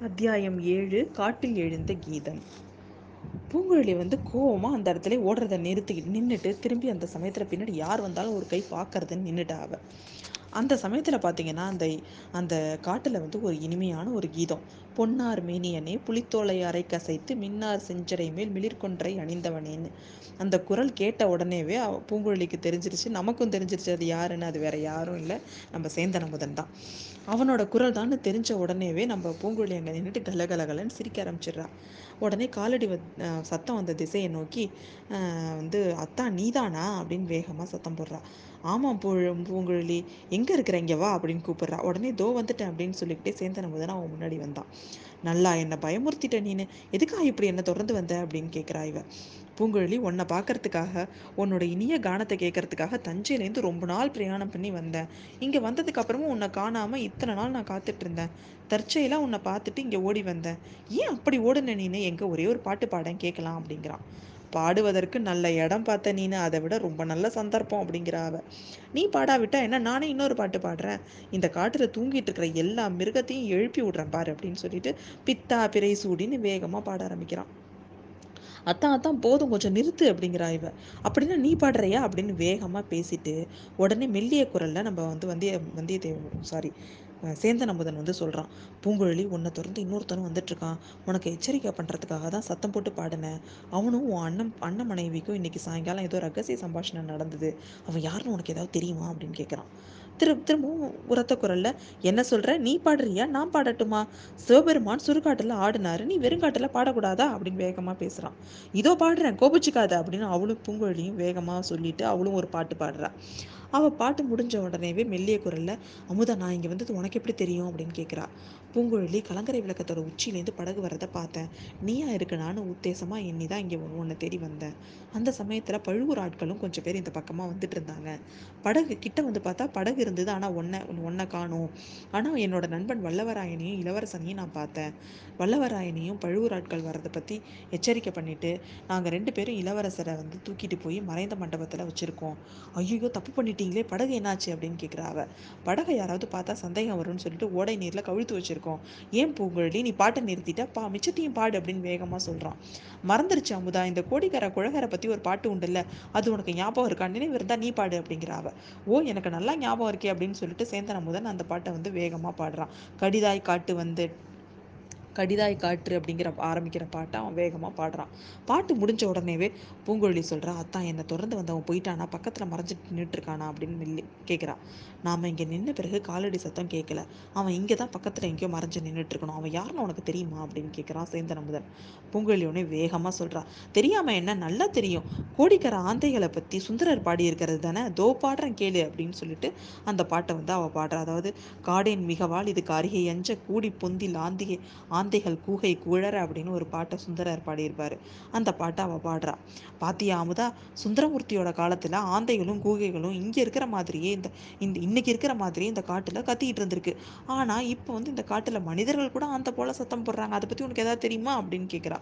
அத்தியாயம் ஏழு காட்டில் எழுந்த கீதம். பூங்குழலி வந்து கோவமாக அந்த இடத்துல ஓடுறத நிறுத்தி நின்றுட்டு திரும்பி அந்த சமயத்தில் பின்னாடி யார் வந்தாலும் ஒரு கை பார்க்கறதுன்னு நின்றுட்டா அந்த சமயத்தில் பார்த்தீங்கன்னா அந்த அந்த காட்டில் வந்து ஒரு இனிமையான ஒரு கீதம். பொன்னார் மேனியனே புலித்தோலை அறை கசைத்து மின்னார் செஞ்சடை மேல் மிளிர்கொன்றை அணிந்தவனேன்னு. அந்த குரல் கேட்ட உடனேவே பூங்குழலிக்கு தெரிஞ்சிருச்சு. நமக்கும் தெரிஞ்சிருச்சு அது யாருன்னு அது வேற யாரும் இல்லை. நம்ம சேந்தன் அமுதன் தான். அவனோட குரல் தான் தெரிஞ்ச உடனேவே நம்ம பூங்குழலி அங்கே நின்றுட்டு கலகலகலன்னு சிரிக்க ஆரம்பிச்சிடுறா. உடனே காலடி சத்தம் வந்த திசையை நோக்கி வந்து அத்தா நீதானா? அப்படின்னு வேகமாக சத்தம் போடுறா. ஆமாம் பூ பூங்குழலி எங்கே இருக்கிற இங்கே வா அப்படின்னு கூப்பிட்றா. உடனே தோ வந்துட்டேன் அப்படின்னு சொல்லிக்கிட்டே சேந்தன முதன் அவன் முன்னாடி வந்தான். நல்லா என்னை பயமுறுத்திட்ட நீனு. எதுக்காக இப்படி என்னை தொடர்ந்து வந்த அப்படின்னு கேட்குறா இவ. பூங்குழலி உன்னை பார்க்கறதுக்காக உன்னோட இனிய கானத்தை கேட்கறதுக்காக தஞ்சையிலேருந்து ரொம்ப நாள் பிரயாணம் பண்ணி வந்தேன். இங்கே வந்ததுக்கு அப்புறமும் உன்னை காணாமல் இத்தனை நாள் நான் காத்துட்டு இருந்தேன். தற்செயலாக உன்னை பார்த்துட்டு இங்கே ஓடி வந்தேன். ஏன் அப்படி ஓடுன நீனு? எங்கே ஒரே ஒரு பாட்டு பாடேன் கேட்கலாம் அப்படிங்கிறான். பாடுவதற்கு நல்ல இடம் பார்த்த நீனு அதை விட ரொம்ப நல்ல சந்தர்ப்பம் அப்படிங்கிற அவ. நீ பாடாவிட்டா என்ன? நானே இன்னொரு பாட்டு பாடுறேன். இந்த காட்டில் தூங்கிட்டு இருக்கிற எல்லா மிருகத்தையும் எழுப்பி விடுறேன் பாரு அப்படின்னு சொல்லிட்டு பித்தா பிறை சூடின்னு வேகமாக பாட ஆரம்பிக்கிறான். அத்தான் அத்தான் போதும் கொஞ்சம் நிறுத்து அப்படிங்கிறா இவ. அப்படின்னா நீ பாடுறியா? அப்படின்னு வேகமாக பேசிட்டு உடனே மெல்லிய குரலில் நம்ம வந்து வந்திய வந்தியத்தேவன் சாரி சேந்தன் அமுதன் வந்து சொல்கிறான் பூங்குழலி உன்னை தொடர்ந்து இன்னொருத்தனும் வந்துட்டுருக்கான். உனக்கு எச்சரிக்கை பண்ணுறதுக்காக தான் சத்தம் போட்டு பாடினேன். அவனும் உன் அண்ணன் அண்ணன் மனைவிக்கும் இன்றைக்கி சாயங்காலம் ஏதோ ரகசிய சம்பாஷணம் நடந்தது. அவன் யாருன்னு உனக்கு ஏதாவது தெரியுமா? அப்படின்னு கேட்குறான் திரு திரும்பவும் உரத்த குரலில் என்ன சொல்கிற நீ பாடுறியா? நான் பாடட்டுமா? சிவபெருமான் சுருக்காட்டில் ஆடினாரு. நீ வெறுங்காட்டில் பாடக்கூடாதா? அப்படின்னு வேகமாக பேசுகிறான் இதோ பாடுறேன் கோபிச்சுக்காத. அப்படின்னு அவளும் பூங்குழலியும் வேகமாக சொல்லிட்டு அவளும் ஒரு பாட்டு பாடுறா. அவள் பாட்டு முடிஞ்ச உடனேவே மெல்லிய குரலில் அமுதா நான் இங்கே வந்தது உனக்கு எப்படி தெரியும்? அப்படின்னு கேட்குறா பூங்குழலி கலங்கரை விளக்கத்தோட உச்சியிலேருந்து படகு வரதை பார்த்தேன். நீயா இருக்கு நானும் உத்தேசமாக எண்ணி தான் இங்கே உன்னை தேடி வந்தேன். அந்த சமயத்தில் பழுவூர் ஆட்களும் கொஞ்சம் பேர் இந்த பக்கமாக வந்துட்டு இருந்தாங்க. படகு கிட்ட வந்து பார்த்தா படகு இருந்தது. ஆனால் ஒன்றை ஒன்றை காணும். ஆனால் என்னோட நண்பன் வல்லவராயனையும் இளவரசனையும் நான் பார்த்தேன். வல்லவராயனையும் பழுவூர் ஆட்கள் வர்றதை பற்றி எச்சரிக்கை பண்ணிட்டு நாங்கள் ரெண்டு பேரும் இளவரசரை வந்து தூக்கிட்டு போய் மறைந்த மண்டபத்தில் வச்சுருக்கோம். ஐயோ தப்பு பண்ணிட்டீங்களே படகு என்னாச்சு அப்படின்னு கேட்குறா அவ படகை யாராவது பார்த்தா சந்தேகம் வரும்னு சொல்லிட்டு ஓடை நீரில் கவிழ்த்து வச்சிருக்கோம். ஏன் பூங்குழலி? நீ பாட்டை நிறுத்திட்ட பா மிச்சத்தையும் பாடு அப்படின்னு வேகமாக சொல்கிறான் மறந்துருச்சு அமுதா இந்த கோடிக்கார குழகரை பற்றி ஒரு பாட்டு உண்டுல்ல அது உனக்கு ஞாபகம் இருக்கா? நினைவு இருந்தால் நீ பாடு அப்படிங்கிற அவ ஓ எனக்கு நல்லா ஞாபகம் இருக்கே அப்படின்னு சொல்லிட்டு சேந்தன் அமுதன் அந்த பாட்டை வந்து வேகமாக பாடுறான். கடிதாய் காட்டு வந்து கடிதாய் காற்று அப்படிங்கிற ஆரம்பிக்கிற பாட்டை அவன் வேகமாக பாடுறான். பாட்டு முடிஞ்ச உடனேவே பூங்குழலி சொல்கிறா அத்தான் என்னை தொடர்ந்து வந்தவன் போயிட்டானா? பக்கத்தில் மறைஞ்சிட்டு நின்றுட்டுருக்கானா அப்படின்னு மில்லி கேட்குறான் நாம் இங்கே நின்ன பிறகு காலடி சத்தம் கேட்கல அவன் இங்கே தான் பக்கத்தில் எங்கேயோ மறைஞ்சு நின்றுட்டுருக்கணும் அவன் யாருன்னு உனக்கு தெரியுமா? அப்படின்னு கேட்குறான் சேந்தன் அமுதன். பூங்குழலி உடனே வேகமாக சொல்கிறா தெரியாமல் என்ன? நல்லா தெரியும். கோடிக்கர ஆந்தைகளை பற்றி சுந்தரர் பாடி இருக்கிறது தானே? தோ பாடுறேன் கேளு அப்படின்னு சொல்லிட்டு அந்த பாட்டை வந்து அவள் பாடுறா. அதாவது காடேன் மிகவால் இதுக்கு அருகே எஞ்ச கூடி பொந்தில் ஆந்திகை ஆந்தைகள் கூகை குழற அப்படின்னு ஒரு பாட்டை சுந்தரர் பாடியிருப்பாரு. அந்த பாட்டை அவள் பாடுறா. பாத்தியா அமுதா? சுந்தரமூர்த்தியோட காலத்தில் ஆந்தைகளும் கூகைகளும் இங்கே இருக்கிற மாதிரியே இந்த இந்த இன்னைக்கு இருக்கிற மாதிரியே இந்த காட்டில் கத்திக்கிட்டு இருந்திருக்கு. ஆனால் இப்போ வந்து இந்த காட்டில் மனிதர்கள் கூட அந்த போல சத்தம் போடுறாங்க. அதை பற்றி உனக்கு ஏதாவது தெரியுமா? அப்படின்னு கேட்குறா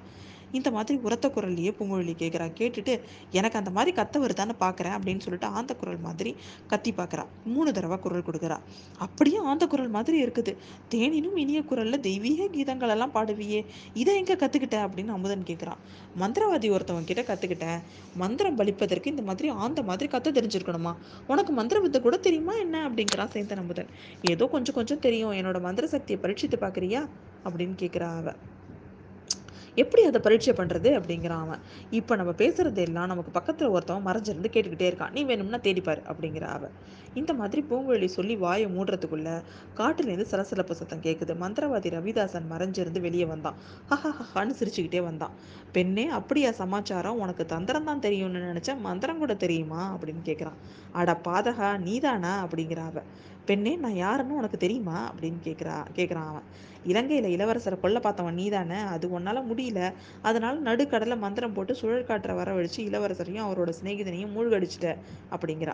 இந்த மாதிரி உரத்த குரல்லையே பூங்குழலி கேட்குறா கேட்டுட்டு எனக்கு அந்த மாதிரி கத்த வருதான்னு பார்க்குறேன் அப்படின்னு சொல்லிட்டு ஆந்த குரல் மாதிரி கத்தி பார்க்குறா மூணு தடவை குரல் கொடுக்குறா. அப்படியே ஆந்த குரல் மாதிரி இருக்குது. தேனினும் இனிய குரலில் தெய்வீக கீதங்கள் எல்லாம் பாடுவியே இதை எங்கே கற்றுக்கிட்ட அப்படின்னு அமுதன் கேட்குறான் மந்திரவாதி ஒருத்தவங்க கிட்ட கற்றுக்கிட்டேன் மந்திரம் பலிப்பதற்கு இந்த மாதிரி ஆந்த மாதிரி கத்த தெரிஞ்சிருக்கணுமா? உனக்கு மந்திர வித்தை கூட தெரியுமா என்ன? அப்படிங்கிறான் சேந்தன் அமுதன். ஏதோ கொஞ்சம் கொஞ்சம் தெரியும். என்னோட மந்திர சக்தியை பரீட்சித்து பார்க்குறியா அப்படின்னு கேட்குறா அவள் எப்படி அதை பரீட்சை பண்ணுறது அப்படிங்கிறான் அவன். இப்போ நம்ம பேசுகிறது எல்லாம் நமக்கு பக்கத்தில் ஒருத்தவன் மறைஞ்சிருந்து கேட்டுக்கிட்டே இருக்கான். நீ வேணும்னா தேடிப்பார் அப்படிங்கிற அவன் இந்த மாதிரி பூங்குழலி சொல்லி வாயை மூடுறதுக்குள்ள காட்டுலேருந்து சலசலப்பு சத்தம் கேட்குது மந்திரவாதி ரவிதாசன் மறைஞ்சிருந்து வெளியே வந்தான். ஹஹான்னு சிரிச்சுக்கிட்டே வந்தான். பெண்ணே அப்படியா சமாச்சாரம்? உனக்கு தந்திரம் தான் தெரியும்னு நினச்சா மந்திரம் கூட தெரியுமா? அப்படின்னு கேட்குறான் அட பாதகா நீதானா? அப்படிங்கிற அவ. பெண்ணே நான் யாருன்னு உனக்கு தெரியுமா? அப்படின்னு கேட்குறா கேட்குறான் அவன். இலங்கையில் இளவரசரை கொல்ல பார்த்தவன் நீதானே? அது உன்னால் முடியல. அதனால நடுக்கடலை மந்திரம் போட்டு சுழல் காற்றை வரவழைச்சு இளவரசரையும் அவரோட சிநேகிதனையும் மூழ்கடிச்சிட்ட அப்படிங்கிறா.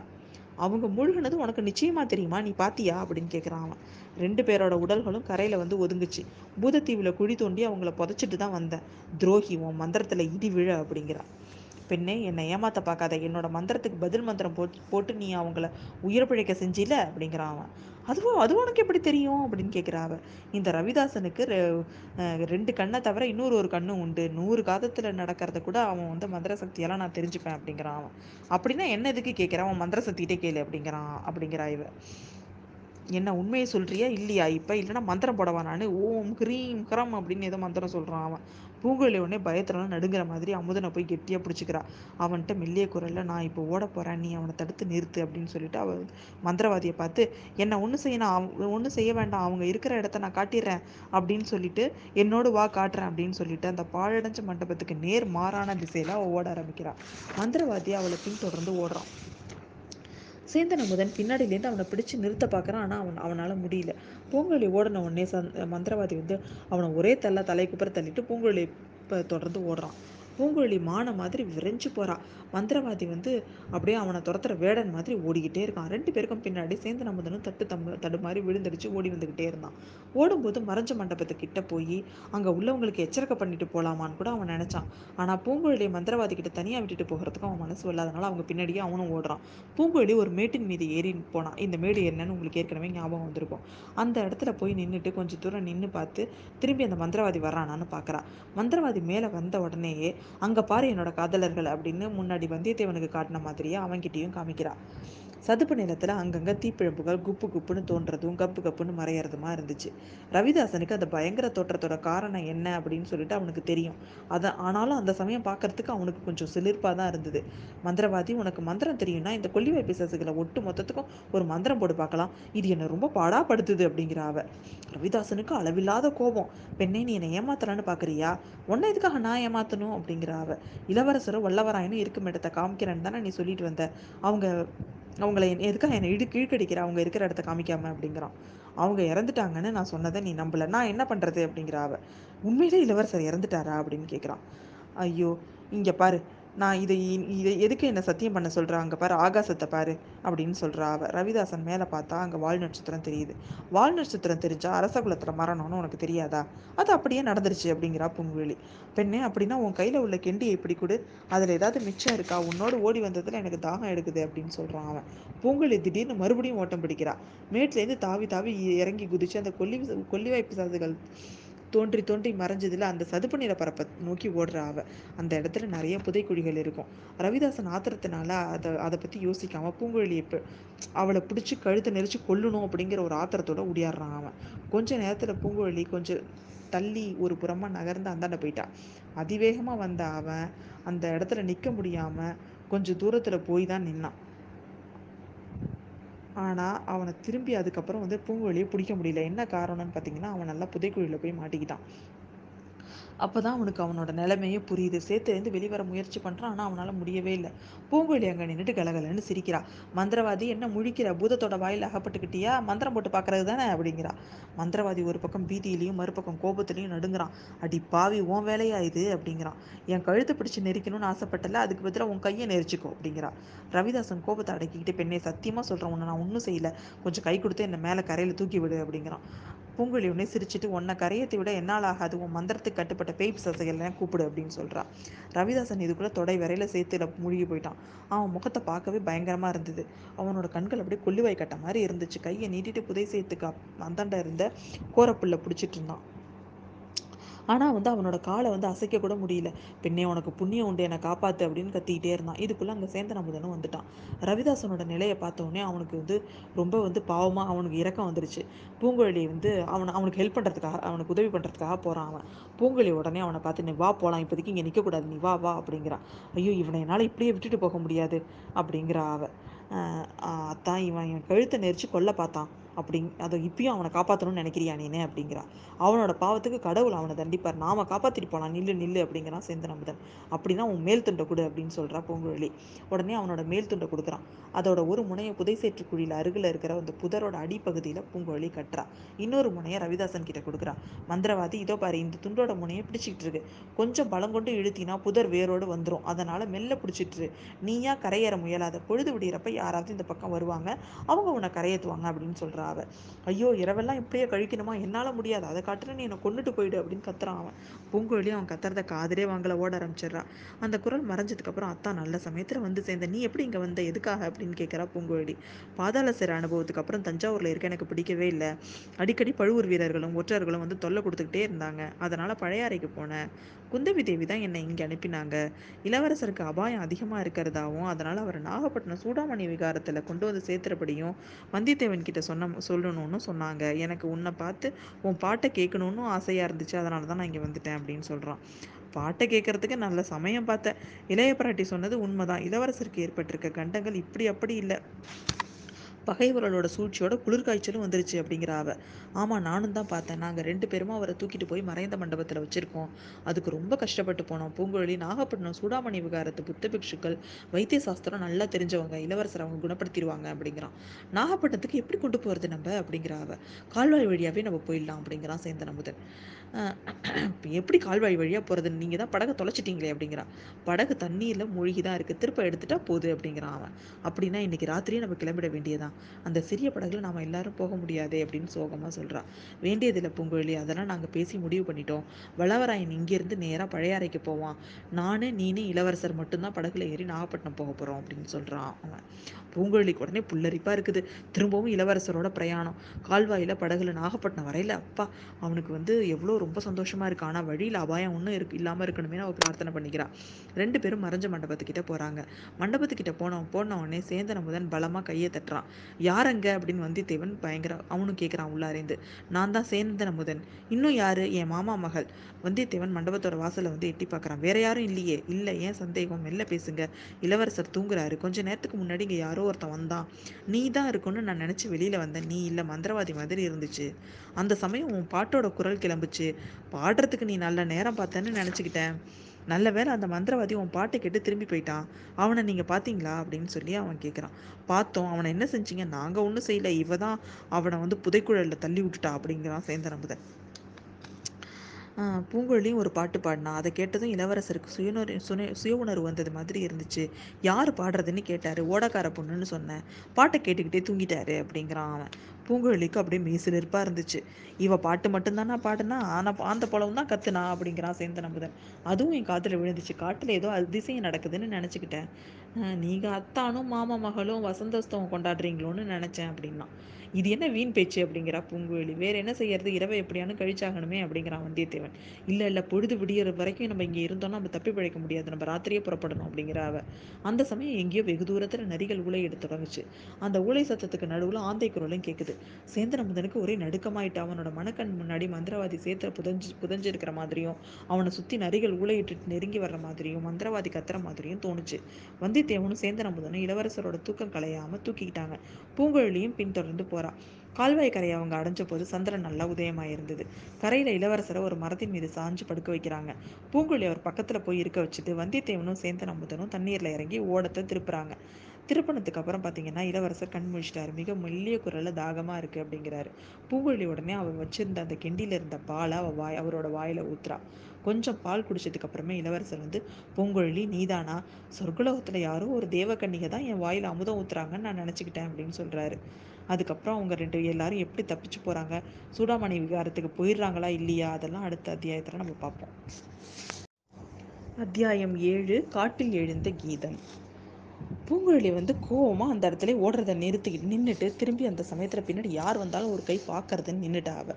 அவங்க மூழ்கினது உனக்கு நிச்சயமா தெரியுமா? நீ பாத்தியா? அப்படின்னு கேட்குறான் அவன். ரெண்டு பேரோட உடல்களும் கரையில் வந்து ஒதுங்குச்சு. பூதத்தீவில் குழி தோண்டி அவங்கள புதைச்சிட்டு தான் வந்தேன். துரோகி உன் மந்திரத்தில் இடி விழ அப்படிங்கிறா. பெண்ணே என்னை ஏமாத்த பார்க்காத. என்னோட மந்திரத்துக்கு பதில் மந்திரம் போட்டு போட்டு நீ அவங்கள உயிர் பிழைக்க செஞ்சில? அப்படிங்கிறான் அவன். அதுவும் அதுவும் உனக்கு எப்படி தெரியும்? அப்படின்னு கேட்குறா அவ இந்த ரவிதாசனுக்கு ரெண்டு கண்ணை தவிர இன்னொரு ஒரு கண்ணு உண்டு. நூறு காதத்தில் நடக்கிறத கூட அவன் வந்து மந்திர சக்தியெல்லாம் நான் தெரிஞ்சுப்பேன் அப்படிங்கிறான் அவன். அப்படின்னா என்ன எதுக்கு கேட்குறான் அவன் மந்திர சக்திகிட்டே கேளு அப்படிங்கிறான் அப்படிங்கிறா இவ. என்ன உண்மையை சொல்றியா? இல்லையா? இப்போ இல்லைன்னா மந்திரம் போடவா நான்? ஓம் கிரீம் கிரம் அப்படின்னு ஏதோ மந்திரம் சொல்கிறான் அவன். பூங்குழலி உடனே பயத்துலலாம் நடுங்கிற மாதிரி அமுதனை போய் கெட்டியாக பிடிச்சிக்கிறா. அவன்கிட்ட மெல்லிய குரல்ல நான் இப்போ ஓட போகிறேன் நீ அவனை தடுத்து நிறுத்து அப்படின்னு சொல்லிட்டு அவ மந்திரவாதியை பார்த்து என்ன ஒன்றும் செய்யணும். அவங்க ஒன்றும் செய்ய வேண்டாம். அவங்க இருக்கிற இடத்த நான் காட்டிடுறேன் அப்படின்னு சொல்லிட்டு என்னோடு வா காட்டுறேன் அப்படின்னு சொல்லிட்டு அந்த பாழடைஞ்ச மண்டபத்துக்கு நேர் மாறான திசையில் அவள் ஓட ஆரம்பிக்கிறாள் மந்திரவாதி அவளை பின்தொடர்ந்து ஓடுறான் சேந்தன் அமுதன் பின்னாடியிலேருந்து அவனை பிடிச்சு நிறுத்த பார்க்குறான். ஆனால் அவன் அவனால் முடியல. பூங்குழலி ஓடின உடனே சந்த மந்திரவாதி வந்து அவனை ஒரே தள்ள தலை தள்ளிட்டு பூங்குழலி இப்போ தொடர்ந்து ஓடுறான். பூங்குழலி மான மாதிரி விரைஞ்சு போறா. மந்திரவாதி வந்து அப்படியே அவனை துரத்துற வேடன் மாதிரி ஓடிக்கிட்டே இருக்கான். ரெண்டு பேருக்கும் பின்னாடி சேர்ந்து அமுதனும் தட்டு தம் தடு மாதிரி விழுந்தடிச்சு ஓடி வந்துக்கிட்டே இருந்தான். ஓடும்போது மறைஞ்ச மண்டபத்துக்கிட்ட போய் அங்கே உள்ளவங்களுக்கு எச்சரிக்கை பண்ணிட்டு போகலாமான்னு கூட அவன் நினச்சான். ஆனால் பூங்குழலியை மந்திரவாதி கிட்ட தனியாக விட்டுட்டு போகிறதுக்கு அவன் மனசு இல்லாதனால அவங்க பின்னாடியே அவனும் ஓடுறான். பூங்குழலி ஒரு மேட்டின் மீது ஏறி போனான் இந்த மேடு என்னன்னு உங்களுக்கு ஏற்கனவே ஞாபகம் வந்திருக்கும். அந்த இடத்துல போய் நின்றுட்டு கொஞ்சம் தூரம் நின்று பார்த்து திரும்பி அந்த மந்திரவாதி வர்றானான்னு பார்க்குறான் மந்திரவாதி மேலே வந்த உடனேயே அங்கே பாரு என்னோட காதலர்கள் அப்படின்னு முன்னாடி வந்தியத்தேவனுக்கு காட்டின மாதிரியே அவன்கிட்டயும் காமிக்கிறா. சதுப்பு நிலத்தில் அங்கங்கே தீப்பிழம்புகள் குப்பு குப்புன்னு தோன்றதும் கப்பு கப்புன்னு மறையறதுமா இருந்துச்சு. ரவிதாசனுக்கு அந்த பயங்கர தோற்றத்தோட காரணம் என்ன அப்படின்னு சொல்லிட்டு அவனுக்கு தெரியும். அதை ஆனாலும் அந்த சமயம் பார்க்கறதுக்கு அவனுக்கு கொஞ்சம் சிலிர்ப்பாக தான் இருந்தது. மந்திரவாதி உனக்கு மந்திரம் தெரியும்னா இந்த கொல்லிவை பிசாசுகளை ஒட்டு மொத்தத்துக்கும் ஒரு மந்திரம் போட்டு பார்க்கலாம் இது என்னை ரொம்ப பாடாப்படுத்துது அப்படிங்கிற அவ. ரவிதாசனுக்கு அளவில்லாத கோபம். பெண்ணை நீ என்னை ஏமாத்தலான்னு பார்க்குறியா உன்னை இதுக்காக நான் ஏமாத்தணும்? அப்படிங்கிற அவ. இளவரசரும் வல்லவராயனும் இருக்கும் இடத்த காமிக்கிறேன்னு தானே நீ சொல்லிட்டு வந்த. அவங்க அவங்கள என்- எதுக்காக என்னை இடு கீழ்க்கடிக்கிற? அவங்க இருக்கிற இடத்த காமிக்காம அப்படிங்கிறான். அவங்க இறந்துட்டாங்கன்னு நான் சொன்னதை நீ நம்பல. நான் என்ன பண்றது அப்படிங்கிற அவ. உண்மையிலே இளவரசர் இறந்துட்டாரா அப்படின்னு கேட்குறான் ஐயோ இங்க பாரு. நான் இதை இதை எதுக்கு என்னை சத்தியம் பண்ண சொல்றா? அங்கே பாரு ஆகாசத்தை பாரு அப்படின்னு சொல்கிறா அவ. ரவிதாசன் மேலே பார்த்தா அங்கே வால் நட்சத்திரம் தெரியுது. வால் நட்சத்திரம் தெரிஞ்சா அரச குலத்தில் மரணம்னு உனக்கு தெரியாதா? அது அப்படியே நடந்துருச்சு அப்படிங்கிறா பூங்குழலி பெண்ணே அப்படின்னா உன் கையில் உள்ள கெண்டியை இப்படி கொடு. அதில் ஏதாவது மிச்சம் இருக்கா? உன்னோடு ஓடி வந்ததில் எனக்கு தாகம் எடுக்குது அப்படின்னு சொல்கிறான் அவன். பூங்குழலி திடீர்னு மறுபடியும் ஓட்டம் பிடிக்கிறா. மேட்லேருந்து தாவி தாவி இறங்கி குதிச்சு அந்த கொல்லி கொல்லிவாய்ப்பு சாதுகள் தோன்றி தோன்றி மறைஞ்சதில் அந்த சதுப்பு நில பரப்பை நோக்கி ஓடுற அவ. அந்த இடத்துல நிறைய புதைக்குழிகள் இருக்கும். ரவிதாசன் ஆத்திரத்தினால அதை அதை பற்றி யோசிக்காம பூங்குழலி அவளை பிடிச்சி கழுத்தை நெரிச்சு கொல்லணும் அப்படிங்கிற ஒரு ஆத்திரத்தோட உடையாடுறான் அவன். கொஞ்ச நேரத்தில் பூங்குழலி கொஞ்சம் தள்ளி ஒரு புறமா நகர்ந்து அந்தாண்ட போயிட்டா. அதிவேகமாக வந்த அவன் அந்த இடத்துல நிற்க முடியாம கொஞ்சம் தூரத்தில் போய் தான் நின்னான். ஆனால் அவனை திரும்பி அதுக்கப்புறம் வந்து பூங்குழலியை பிடிக்க முடியல. என்ன காரணம்னு பார்த்தீங்கன்னா அவன் நல்லா புதைக்குழியில் போய் மாட்டிக்கிட்டான். அப்பதான் அவனுக்கு அவனோட நிலைமையே புரியுது. சேத்துலேருந்து வெளிவர முயற்சி பண்றான். ஆனா அவனால முடியவே இல்லை. பூங்குழலி அங்கே நின்னுட்டு கலகலன்னு சிரிக்கிறா. மந்திரவாதி என்ன முழிக்கிற? பூதத்தோட வாயில் அகப்பட்டுக்கிட்டியா? மந்திரம் போட்டு பார்க்கறது தானே? அப்படிங்கிறா. மந்திரவாதி ஒரு பக்கம் பீதியிலையும் மறுபக்கம் கோபத்திலையும் நடுங்குறான். அடி பாவி உன் வேலையா இது? அப்படிங்கிறான் என் கழுத்தை பிடிச்சு நெரிக்கணும்னு ஆசைப்பட்டல. அதுக்கு பதிலா உன் கையை நெரிச்சிக்கோ. அப்படிங்கிறா. ரவிதாசன் கோபத்தை அடக்கிக்கிட்டு பெண்ணை சத்தியமா சொல்கிறேன் உன்னை நான் ஒன்றும் செய்யலை. கொஞ்சம் கை கொடுத்து என்னை மேலே கரையில தூக்கி விடு. அப்படிங்கிறான். பூங்குழலி உடனே சிரிச்சிட்டு உன்னை கரையத்தை விட என்னால் ஆகாது உன் மந்திரத்துக்கு கட்டுப்பட்ட பேய் பிசாசுகள்லாம் கூப்பிடு அப்படின்னு சொல்கிறான் ரவிதாசன் இதுக்குள்ளே தொடை வரையில் சேர்த்து மூழ்கி போயிட்டான். அவன் முகத்தை பார்க்கவே பயங்கரமாக இருந்தது. அவனோட கண்கள் அப்படியே கொல்லிவாய் கட்ட மாதிரி இருந்துச்சு. கையை நீட்டிட்டு புதை சேர்த்துக்கு அந்தாண்ட இருந்த கோரப்புல்ல பிடிச்சிட்டு இருந்தான். ஆனால் வந்து அவனோட காலை வந்து அசைக்க கூட முடியல. பெண்ணே உனக்கு புண்ணியம் உண்டு. என்னை காப்பாத்து அப்படின்னு கத்திக்கிட்டே இருந்தான். இதுக்குள்ள அங்கே சேந்தன் அமுதனும் வந்துட்டான். ரவிதாசனோட நிலையை பார்த்தவொடனே அவனுக்கு வந்து ரொம்ப வந்து பாவமாக அவனுக்கு இரக்கம் வந்துருச்சு. பூங்குழலி வந்து அவனை அவனுக்கு ஹெல்ப் பண்ணுறதுக்காக அவனுக்கு உதவி பண்ணுறதுக்காக போகிறான் அவன். பூங்குழலி உடனே அவனை பார்த்து நீ வா போகலாம் இப்போதைக்கு இங்கே நிற்கக்கூடாது நீ வா வா அப்படிங்கிறான் ஐயோ இவனை என்னால் இப்படியே விட்டுட்டு போக முடியாது அப்படிங்கிறா அவ. அத்தான் இவன் என் கழுத்தை நெரிச்சு கொல்ல பார்த்தான். அப்படிங் அதை இப்பயும் அவனை காப்பாற்றணும்னு நினைக்கிறியா நீனே? அப்படிங்கிறா அவனோட பாவத்துக்கு கடவுள் அவனை தண்டிப்பார். நாம காப்பாற்றிட்டு போலாம். நில்லு நில்லு அப்படிங்கிறான் சேந்தன் அமுதன். அப்படின்னா உன் மேல் துண்டை கொடு அப்படின்னு சொல்கிறா பூங்குழலி. உடனே அவனோட மேல் துண்டை கொடுக்குறான். அதோட ஒரு முனையை புதை சேற்று குழியில் அருகில் இருக்கிற அந்த புதரோட அடிப்பகுதியில் பூங்குழலி கட்டுறா. இன்னொரு முனையை ரவிதாசன் கிட்ட கொடுக்குறா மந்திரவாதி இதோ பாரு இந்த துண்டோட முனையை பிடிச்சிக்கிட்டு இருக்கு. கொஞ்சம் பலம் கொண்டு இழுத்தினா புதர் வேரோடு வந்துரும். அதனால மெல்ல பிடிச்சிட்டு நீயா கரையேற முயலாத பொழுது விடுகிறப்ப யாராவது இந்த பக்கம் வருவாங்க. அவங்க உன்னை கரையேற்றுவாங்க அப்படின்னு சொல்கிறான் அப்படிங்கிறா அவ ஐயோ இரவெல்லாம் இப்படியே கழிக்கணுமா? என்னால் முடியாது. அதை காட்டுற நீ என்னை கொண்டுட்டு போயிடு அப்படின்னு கத்துறான் அவன். பூங்குழலி அவன் கத்துறத காதலே வாங்கல ஓட ஆரம்பிச்சிடுறா அந்த குரல் மறைஞ்சதுக்கப்புறம் அத்தா நல்ல சமயத்தில் வந்து சேர்ந்த நீ எப்படி இங்கே வந்த? எதுக்காக? அப்படின்னு கேட்குறா பூங்குழலி. பாதாள சிறை அனுபவத்துக்கு அப்புறம் தஞ்சாவூரில் இருக்க எனக்கு பிடிக்கவே இல்லை. அடிக்கடி பழுவூர் வீரர்களும் ஒற்றர்களும் வந்து தொல்லை கொடுத்துக்கிட்டே இருந்தாங்க. அதனால் பழைய அறைக்கு போனேன். குந்தவி தேவி தான் என்னை இங்கே அனுப்பினாங்க. இளவரசருக்கு அபாயம் அதிகமாக இருக்கிறதாவும் அதனால் அவர் நாகப்பட்டினம் சூடாமணி விகாரத்தில் கொண்டு வந்து சேர்த்துறபடியும் வந்தியத்தேவன் கிட்ட சொன்ன சொல்லணும்னு சொன்னாங்க. எனக்கு உன்னை பார்த்து உன் பாட்டை கேட்கணுன்னு ஆசையாக இருந்துச்சு. அதனால தான் நான் இங்கே வந்துட்டேன் அப்படின்னு சொல்கிறான் பாட்டை கேட்கறதுக்கு நல்ல சமயம் பார்த்தேன் இளைய பிராட்டி சொன்னது உண்மைதான். இளவரசருக்கு ஏற்பட்டிருக்க கண்டங்கள் இப்படி அப்படி இல்லை. பகைவர்களோட சூழ்ச்சியோட குளிர்காய்ச்சலும் வந்துருச்சு அப்படிங்கிற அவ. ஆமாம் நானும் தான் பார்த்தேன். நாங்கள் ரெண்டு பேருமா அவரை தூக்கிட்டு போய் மறைந்த மண்டபத்தில் வச்சுருக்கோம். அதுக்கு ரொம்ப கஷ்டப்பட்டு போனோம். பூங்குழலி நாகப்பட்டினம் சூடாமணி விகாரத்து புத்த பிக்ஷுக்கள் வைத்திய சாஸ்திரம் நல்லா தெரிஞ்சவங்க இளவரசர் அவங்க குணப்படுத்திடுவாங்க அப்படிங்கிறான். நாகப்பட்டினத்துக்கு எப்படி கொண்டு போகிறது நம்ம? அப்படிங்கிற அவ. கால்வாய் வழியாகவே நம்ம போயிடலாம் அப்படிங்கிறான் சேந்தன் அமுதன். எப்படி கால்வாய் வழியாக போகிறது நீங்கள் தான் படகை தொலைச்சிட்டிங்களே அப்படிங்கிறான். படகு தண்ணீரில் மூழ்கி தான் இருக்குது திருப்ப எடுத்துட்டா போகுது அப்படிங்கிறான் அவன். அப்படின்னா இன்னைக்கு ராத்திரியே நம்ம கிளம்பிட வேண்டியதான் அந்த சிறிய படகுல நாம் எல்லாரும் போக முடியாதே அப்படின்னு சோகமாக சொல்கிறான் வேண்டியதில்லை பூங்குழலி. அதெல்லாம் நாங்கள் பேசி முடிவு பண்ணிட்டோம். வளவராயன் இங்கேருந்து நேராக பழையாறைக்கு போவான். நானே நீனு இளவரசர் மட்டும்தான் படகுல ஏறி நாகப்பட்டினம் போக போகிறோம் அப்படின்னு சொல்கிறான் அவன். பூங்குழலிக்கு உடனே புல்லரிப்பாக இருக்குது. திரும்பவும் இளவரசரோட பிரயாணம். கால்வாயில் படகுல நாகப்பட்டினம் வரையில் அப்பா அவனுக்கு வந்து எவ்வளோ ரொம்ப சந்தோஷமாக இருக்கு. ஆனால் வழியில் அபாயம் ஒன்றும் இருக்கு இல்லாமல் இருக்கணுமே அவள் பிரார்த்தனை பண்ணிக்கிறான் ரெண்டு பேரும் மறைஞ்ச மண்டபத்துக்கிட்ட போகிறாங்க மண்டபத்துக்கிட்ட போனவன் போன உடனே சேந்தன முதன் பலமாக கையை தட்டுறான். யார் அங்கே? அப்படின்னு வந்தித்தேவன் பயங்கர அவனும் கேட்குறான் உள்ளாரேந்து நான் தான் சேந்தன முதன் இன்னும் யார்? என் மாமா மகள். வந்தியத்தேவன் மண்டபத்தோட வாசலை வந்து எட்டி பார்க்குறான் வேற யாரும் இல்லையே. இல்லை ஏன் சந்தேகம்? மெல்ல பேசுங்க. இளவரசர் தூங்குறாரு. கொஞ்ச நேரத்துக்கு முன்னாடி இங்கே யாரோ ஒருத்தன் வந்தான். நீ தான் இருக்கும்னு நான் நினச்சி வெளியில் வந்தேன். நீ இல்லை. மந்திரவாதி மாதிரி இருந்துச்சு. அந்த சமயம் உன் பாட்டோட குரல் கிளம்புச்சு. பாடுறதுக்கு நீ நல்ல நேரம் பார்த்தேன்னு நினச்சிக்கிட்டேன். நல்ல வேளை அந்த மந்திரவாதி உன் பாட்டை கேட்டு திரும்பி போயிட்டான். அவனை நீங்கள் பார்த்தீங்களா? அப்படின்னு சொல்லி அவன் கேட்குறான் பார்த்தோம். அவனை என்ன செஞ்சீங்க? நாங்கள் ஒன்றும் செய்யலை. இவ தான் அவனை வந்து புதைக்குழலில் தள்ளி விட்டுட்டா அப்படிங்கிறான் சேந்தரம்புதன் பூங்குழலியும் ஒரு பாட்டு பாடினா. அதை கேட்டதும் இளவரசருக்கு சுயநுறு சுய சுய உணர்வு வந்தது மாதிரி இருந்துச்சு. யார் பாடுறதுன்னு கேட்டார். ஓடக்கார பொண்ணுன்னு சொன்னேன். பாட்டை கேட்டுக்கிட்டே தூங்கிட்டாரு அப்படிங்கிறான் அவன். பூங்குழலிக்கு அப்படியே மீசிலிருப்பாக இருந்துச்சு. இவ பாட்டு மட்டும்தானா பாடுனா? ஆனால் அந்த பழம் தான் கத்துனா அப்படிங்கிறான் சேந்தன் அமுதன். அதுவும் என் காதில் விழுந்துச்சு. காட்டில் ஏதோ அதிசயம் நடக்குதுன்னு நினச்சிக்கிட்டேன். நீங்கள் அத்தானும் மாமா மகளும் வசந்தோஸ்தவம் கொண்டாடுறீங்களோன்னு நினச்சேன் அப்படின்னா இது என்ன வீண் பேச்சு அப்படிங்கிறா பூங்குழலி. வேற என்ன செய்யறது? இரவை எப்படியானு கழிச்சாகணுமே அப்படிங்கிறான் வந்தியத்தேவன். இல்லை இல்லை பொழுது விடியற வரைக்கும் நம்ம இங்கே இருந்தோம்னா நம்ம தப்பி பிழைக்க முடியாது. நம்ம ராத்திரியே புறப்படணும் அப்படிங்கிற அவ. அந்த சமயம் எங்கேயோ வெகு தூரத்தில் நரிகள் ஊழையிட தொடங்குச்சு. அந்த ஊழை சத்தத்துக்கு நடுவில் ஆந்தை குரலும் கேட்குது சேந்தனமுதனுக்கு ஒரே நடுக்கமாயிட்டு. அவனோட மனக்கண் முன்னாடி மந்திரவாதி சேத்திர புதஞ்சு புதஞ்சு இருக்கிற மாதிரியும் அவனை சுற்றி நரிகள் ஊழையிட்டு நெருங்கி வர்ற மாதிரியும் மந்திரவாதி கத்துற மாதிரியும் தோணுச்சு. வந்தியத்தேவனும் சேந்தனமுதனும் இளவரசரோட தூக்கம் கலையாம தூக்கிக்கிட்டாங்க. பூங்குழலியும் பின்தொடர்ந்து போற கால்வாய் கரையை அவங்க அடைஞ்ச போது சந்திரன் நல்லா உதயமாக இருந்தது. கரையில் இளவரசரை ஒரு மரத்தின் மீது சாஞ்சு படுக்க வைக்கிறாங்க. பூங்குழலி அவர் பக்கத்தில் போய் இருக்க வச்சுட்டு வந்தியத்தேவனும் சேந்தன் அமுதனும் தண்ணீரில் இறங்கி ஓடத்தை திருப்புறாங்க. திருப்பணத்துக்கு அப்புறம் பார்த்தீங்கன்னா இளவரசர் கண் முழிச்சிட்டாரு. மிக மெல்லிய குரலில் தாகமாக இருக்குது அப்படிங்கிறாரு. பூங்குழலி உடனே அவர் வச்சிருந்த அந்த கெண்டியில் இருந்த பாலை அவள் வாய் அவரோட வாயில் ஊத்துறா. கொஞ்சம் பால் குடிச்சதுக்கு அப்புறமே இளவரசர் வந்து பூங்குழலி நீதானா? சொர்க்குலோகத்தில் யாரோ ஒரு தேவக்கன்னிகை தான் என் வாயில் அமுதம் ஊத்துறாங்கன்னு நான் நினச்சிக்கிட்டேன் அப்படின்னு சொல்கிறாரு அதுக்கப்புறம் அவங்க ரெண்டு எல்லாரும் எப்படி தப்பிச்சு போகிறாங்க சூடாமணி விகாரத்துக்கு போயிடுறாங்களா இல்லையா? அதெல்லாம் அடுத்த அத்தியாயத்தில் நம்ம பார்ப்போம். அத்தியாயம் ஏழு காட்டில் எழுந்த கீதம். பூங்குழலி வந்து கோவமாக அந்த இடத்துல ஓடுறத நிறுத்தி நின்றுட்டு திரும்பி அந்த சமயத்தில் பின்னாடி யார் வந்தாலும் ஒரு கை பார்க்கறதுன்னு நின்றுட்டா அவ.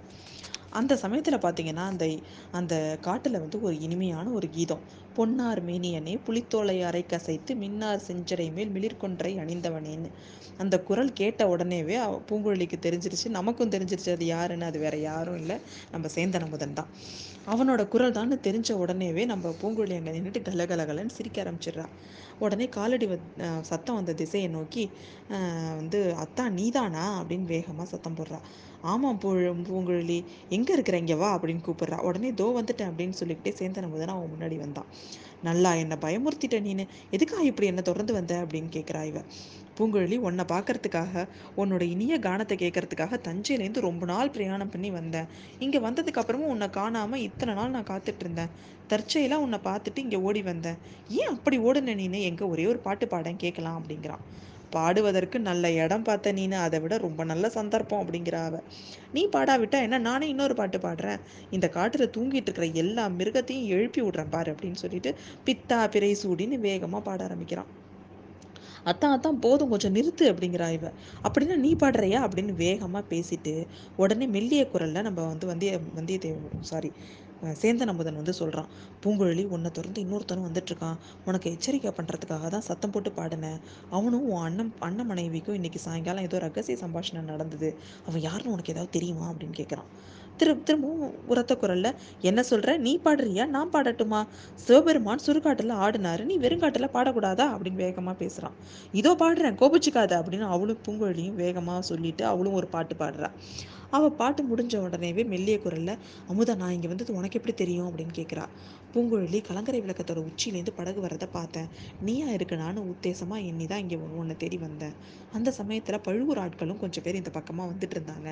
அந்த சமயத்தில் பார்த்தீங்கன்னா அந்த அந்த காட்டில் வந்து ஒரு இனிமையான ஒரு கீதம். பொன்னார் மேனியனே புலித்தோலை அரை கசைத்து மின்னார் செஞ்சடை மேல் மிளிர்கொன்றை அணிந்தவனேன்னு. அந்த குரல் கேட்ட உடனேவே பூங்குழலிக்கு தெரிஞ்சிருச்சு. நமக்கும் தெரிஞ்சிருச்சு அது யாருன்னு அது வேற யாரும் இல்லை. நம்ம சேந்தன் முதன் தான். அவனோட குரல் தான் தெரிஞ்ச உடனேவே நம்ம பூங்குழலி அங்கே நின்றுட்டு கலகலகலன்னு சிரிக்க ஆரம்பிச்சிடுறா. உடனே காலடி சத்தம் வந்த திசையை நோக்கி வந்து அத்தா நீதானா? அப்படின்னு வேகமாக சத்தம் போடுறா. ஆமாம் பூ பூங்குழலி எங்கே இருக்கிற இங்கே வா அப்படின்னு கூப்பிட்றா. உடனே தோ வந்துட்டேன் அப்படின்னு சொல்லிக்கிட்டே சேந்தன முதன் அவன் முன்னாடி வந்தான். நல்லா என்னை பயமுறுத்திட்ட நீனு. எதுக்காக இப்படி என்ன தொடர்ந்து வந்த அப்படின்னு கேட்குறா இவ. பூங்குழலி உன்னை பார்க்கறதுக்காக உன்னோட இனிய கானத்தை கேட்கறதுக்காக தஞ்சையிலேருந்து ரொம்ப நாள் பிரயாணம் பண்ணி வந்தேன். இங்கே வந்ததுக்கு அப்புறமும் உன்னை காணாமல் இத்தனை நாள் நான் காத்துட்டு இருந்தேன். தற்செயலாக உன்னை பார்த்துட்டு இங்கே ஓடி வந்தேன். ஏன் அப்படி ஓடுன நீனு? எங்கே ஒரே ஒரு பாட்டு பாடேன் கேட்கலாம் அப்படிங்கிறான். பாடுவதற்கு நல்ல இடம் பார்த்த நீனு அதை விட ரொம்ப நல்ல சந்தர்ப்பம் அப்படிங்கிற அவ. நீ பாடாவிட்டா என்ன? நானே இன்னொரு பாட்டு பாடுறேன். இந்த காட்டுல தூங்கிட்டு இருக்கிற எல்லா மிருகத்தையும் எழுப்பி விடுறேன் பாரு அப்படின்னு சொல்லிட்டு பித்தா பிறை சூடின்னு வேகமா பாட ஆரம்பிக்கிறான். அத்தான் அத்தான் போதும் கொஞ்சம் நிறுத்து அப்படிங்கிறா இவ. அப்படின்னா நீ பாடுறியா? அப்படின்னு வேகமாக பேசிட்டு உடனே மெல்லிய குரலில் நம்ம வந்து வந்திய வந்தியத்தேவன் சாரி சேந்தன் அமுதன் வந்து சொல்கிறான் பூங்குழலி உன்னை தொடர்ந்து இன்னொருத்தனும் வந்துட்டு இருக்கான் உனக்கு எச்சரிக்கை பண்ணுறதுக்காக தான் சத்தம் போட்டு பாடினேன். அவனும் உன் அண்ணன் அண்ணன் மனைவிக்கும் இன்னைக்கு சாயங்காலம் ஏதோ ரகசிய சம்பாஷணை நடந்தது. அவன் யாருன்னு உனக்கு ஏதாவது தெரியுமா? அப்படின்னு கேட்குறான் திரு திரும்பவும் உரத்த குரல்ல என்ன சொல்ற? நீ பாடுறியா? நான் பாடட்டுமா? சிவபெருமான் சுடுகாட்டுல ஆடினாரு. நீ வெறுங்காட்டுல பாடக்கூடாதா? அப்படின்னு வேகமா பேசுறான். இதோ பாடுறேன். கோபிச்சுக்காத. அப்படின்னு அவளும் பூங்குழலியும் வேகமா சொல்லிட்டு அவளும் ஒரு பாட்டு பாடுறா. அவள் பாட்டு முடிஞ்ச உடனேவே மெல்லிய குரலில் அமுதா நான் இங்கே வந்தது உனக்கு எப்படி தெரியும்? அப்படின்னு கேட்குறா பூங்குழலி கலங்கரை விளக்கத்தோட உச்சியிலேருந்து படகு வரதை பார்த்தேன். நீயா இருக்கு நானும் உத்தேசமாக எண்ணி தான் இங்கே உன்னை தேடி வந்தேன். அந்த சமயத்தில் பழுவூர் ஆட்களும் கொஞ்சம் பேர் இந்த பக்கமாக வந்துட்டு இருந்தாங்க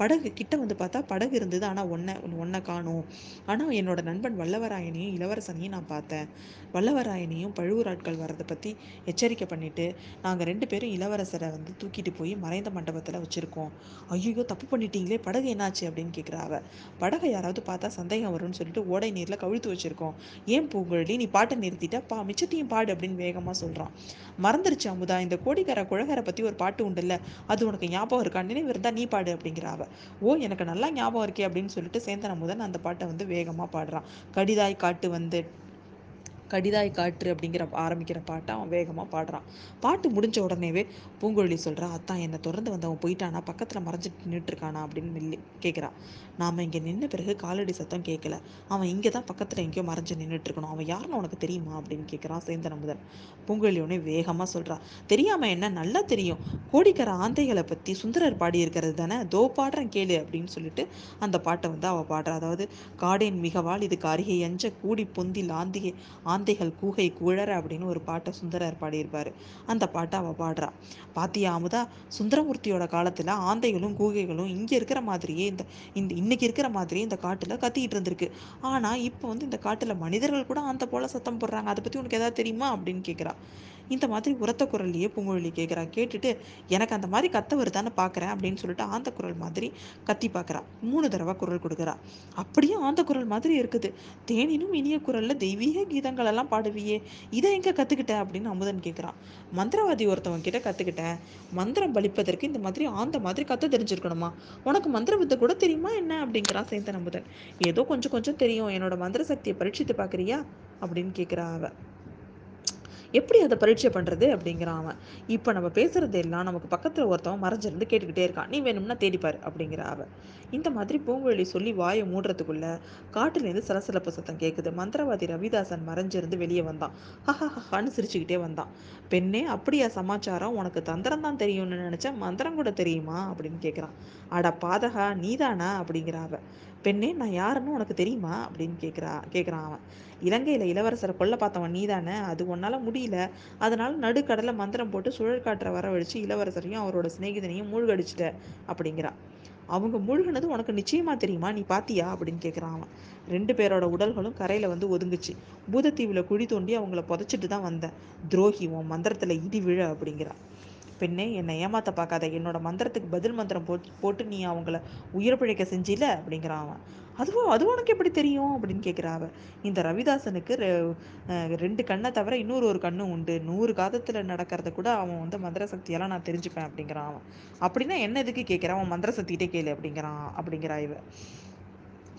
படகு கிட்ட வந்து பார்த்தா படகு இருந்தது. ஆனால் ஒன்றை ஒன்றை காணும். ஆனால் என்னோட நண்பன் வல்லவராயனையும் இளவரசனையும் நான் பார்த்தேன். வல்லவராயனையும் பழுவூர் ஆட்கள் வர்றதை பற்றி எச்சரிக்கை பண்ணிட்டு நாங்கள் ரெண்டு பேரும் இளவரசரை வந்து தூக்கிட்டு போய் மறைந்த மண்டபத்தில் வச்சுருக்கோம். ஐயோ தப்பு பண்ணிட்டீங்களே படகு என்னாச்சு அப்படின்னு கேட்குறா அவ படகை யாராவது பார்த்தா சந்தேகம் வரும்னு சொல்லிட்டு ஓடை நீரில் கவிழ்த்து வச்சிருக்கோம். ஏன் பூங்குழலி? நீ பாட்டை நிறுத்திட்ட? பா மிச்சத்தையும் பாடு அப்படின்னு வேகமாக சொல்கிறான் மறந்துருச்சு அமுதா. இந்த கோடிக்கார குழகரை பற்றி ஒரு பாட்டு உண்டுல்ல அது உனக்கு ஞாபகம் இருக்கா? நினைவு இருந்தால் நீ பாடு அப்படிங்கிற அவ ஓ எனக்கு நல்லா ஞாபகம் இருக்கே அப்படின்னு சொல்லிட்டு சேந்தன் அமுதன் அந்த பாட்டை வந்து வேகமாக பாடுறான். கடிதாய் காட்டு வந்து கடிதாய் காற்று அப்படிங்கிற ஆரம்பிக்கிற பாட்டை அவன் வேகமாக பாடுறான். பாட்டு முடிஞ்ச உடனேவே பூங்குழலி சொல்கிறா அத்தான் என்னை தொடர்ந்து வந்தவன் போயிட்டானா பக்கத்தில் மறைஞ்சிட்டு நின்றுட்டுருக்கானா அப்படின்னு மில்லி கேட்குறா நாம் இங்கே நின்ன பிறகு காலடி சத்தம் கேட்கல அவன் இங்கே தான் பக்கத்தில் எங்கேயோ மறைஞ்சு நின்றுட்டுருக்கணும் அவன் யாருன்னு உனக்கு தெரியுமா? அப்படின்னு கேட்குறான் சேந்தன் அமுதன். பூங்குழலி உடனே வேகமாக சொல்கிறா தெரியாமல் என்ன? நல்லா தெரியும். கோடிக்கர ஆந்தைகளை பற்றி சுந்தரர் பாடியிருக்கிறது தானே? தோ பாடுறேன் கேளு அப்படின்னு சொல்லிட்டு அந்த பாட்டை வந்து அவள் பாடுறா. அதாவது காடேன் மிகவால் இதுக்கு அருகே எஞ்ச கூடி பொந்தில் ஆந்திகை ஆந்தைகள் கூகை குழற அப்படின்னு ஒரு பாட்டை சுந்தரர் பாடியிருப்பார். அந்த பாட்டை அவள் பாடுறா. பாத்தியா அமுதா? சுந்தரமூர்த்தியோட காலத்தில் ஆந்தைகளும் கூகைகளும் இங்கே இருக்கிற மாதிரியே இந்த இந்த இன்னைக்கு இருக்கிற மாதிரியே இந்த காட்டில் கத்திக்கிட்டு இருந்திருக்கு. ஆனால் இப்போ வந்து இந்த காட்டில் மனிதர்கள் கூட அந்த போல சத்தம் போடுறாங்க. அதை பற்றி உனக்கு எதாவது தெரியுமா? அப்படின்னு கேட்குறா இந்த மாதிரி உரத்த குரல்லையே பூங்குழலி கேட்குறா கேட்டுட்டு எனக்கு அந்த மாதிரி கத்த வருதான்னு பார்க்குறேன் அப்படின்னு சொல்லிட்டு ஆந்த குரல் மாதிரி கத்தி பார்க்குறா மூணு தடவை குரல் கொடுக்குறா. அப்படியே ஆந்த குரல் மாதிரி இருக்குது. தேனினும் இனிய குரலில் தெய்வீக கீதங்கள் எல்லாம் பாடுவியே. இதை எங்கே கற்றுக்கிட்ட அப்படின்னு அமுதன் கேட்குறான் மந்திரவாதி ஒருத்தவங்க கிட்ட கற்றுக்கிட்டேன் மந்திரம் பலிப்பதற்கு இந்த மாதிரி ஆந்த மாதிரி கத்த தெரிஞ்சிருக்கணுமா? உனக்கு மந்திர வித்தை கூட தெரியுமா என்ன? அப்படிங்கிறான் சேந்தன் அமுதன். ஏதோ கொஞ்சம் கொஞ்சம் தெரியும். என்னோட மந்திர சக்தியை பரீட்சித்து பார்க்குறியா அப்படின்னு கேட்குறா அவள் எப்படி அதை பரீட்சை பண்ணுறது அப்படிங்கிறான் அவன். இப்போ நம்ம பேசுகிறது எல்லாம் நமக்கு பக்கத்தில் ஒருத்தவன் மறைஞ்சிருந்து கேட்டுக்கிட்டே இருக்கான். நீ வேணும்னா தேடிப்பார் அப்படிங்கிற அவ இந்த மாதிரி பூங்குழலி சொல்லி வாயை மூடுறதுக்குள்ள காட்டுலேருந்து சலசலப்பு சத்தம் கேட்குது மந்திரவாதி ரவிதாசன் மறைஞ்சிருந்து வெளியே வந்தான். ஹஹான்னு சிரிச்சுக்கிட்டே வந்தான். பெண்ணே அப்படியா சமாச்சாரம்? உனக்கு தந்திரம் தான் தெரியும்னு நினச்சா மந்திரம் கூட தெரியுமா? அப்படின்னு கேட்குறான் அட பாதகா நீதானா? அப்படிங்கிற அவ பெண்ணே நான் யாருன்னு உனக்கு தெரியுமா? அப்படின்னு கேட்குறா கேட்குறான் அவன். இலங்கையில் இளவரசரை கொல்ல பார்த்தவன் நீ தானே அது உன்னால் முடியல. அதனால் நடுக்கடலை மந்திரம் போட்டு சுழல் காற்றை வரவழைச்சு இளவரசரையும் அவரோட சிநேகிதனையும் மூழ்கடிச்சிட்ட அப்படிங்கிறா. அவங்க மூழ்கினது உனக்கு நிச்சயமா தெரியுமா? நீ பாத்தியா? அப்படின்னு கேட்குறான் அவன். ரெண்டு பேரோட உடல்களும் கரையில வந்து ஒதுங்குச்சு. பூதத்தீவுல குழி தோண்டி அவங்கள புதைச்சிட்டு தான் வந்தேன். துரோகி உன் மந்திரத்துல இடி விழ அப்படிங்கிறா. பெண்ணே என்னை ஏமாத்த பார்க்காத. என்னோட மந்திரத்துக்கு பதில் மந்திரம் போட்டு போட்டு நீ அவங்கள உயிர் பிழைக்க செஞ்சில? அப்படிங்கிறான் அவன். அதுவும் அது உனக்கு எப்படி தெரியும்? அப்படின்னு கேட்குறா அவ இந்த ரவிதாசனுக்கு ரெண்டு கண்ணை தவிர இன்னொரு ஒரு கண்ணு உண்டு. நூறு காதத்துல நடக்கிறத கூட அவன் வந்து மந்திர சக்தியெல்லாம் நான் தெரிஞ்சுப்பேன் அப்படிங்கிறான் அவன். அப்படின்னா என்ன எதுக்கு கேட்குறான்? அவன் மந்திர சக்திகிட்டே கேளு அப்படிங்கிறான் அப்படிங்கிறா இவ.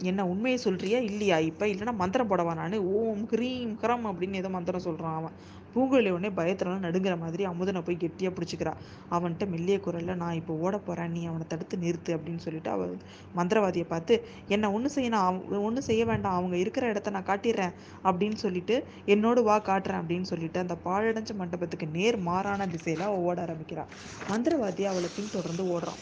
என்ன உண்மையை சொல்றியா? இல்லையா? இப்ப இல்லைன்னா மந்திரம் போடவா நான்? ஓம் கிரீம் கிரம் அப்படின்னு ஏதோ மந்திரம் சொல்றான் அவன். பூங்குழலி உடனே பயத்துல நடுங்கிற மாதிரி அமுதனை போய் கெட்டியா பிடிச்சிக்கிறா. அவன்கிட்ட மெல்லிய குரல்ல நான் இப்போ ஓட போறேன். நீ அவனை தடுத்து நிறுத்து அப்படின்னு சொல்லிட்டு அவ மந்திரவாதியை பார்த்து என்ன ஒண்ணு செய்யணும். அவ ஒண்ணு செய்ய வேண்டாம். அவங்க இருக்கிற இடத்த நான் காட்டிடுறேன் அப்படின்னு சொல்லிட்டு என்னோடு வா காட்டுறேன் அப்படின்னு சொல்லிட்டு அந்த பாழடைஞ்ச மண்டபத்துக்கு நேர் மாறான திசையில அவள் ஓட ஆரம்பிக்கிறாள் மந்திரவாதி அவளை பின் தொடர்ந்து ஓடுறான்.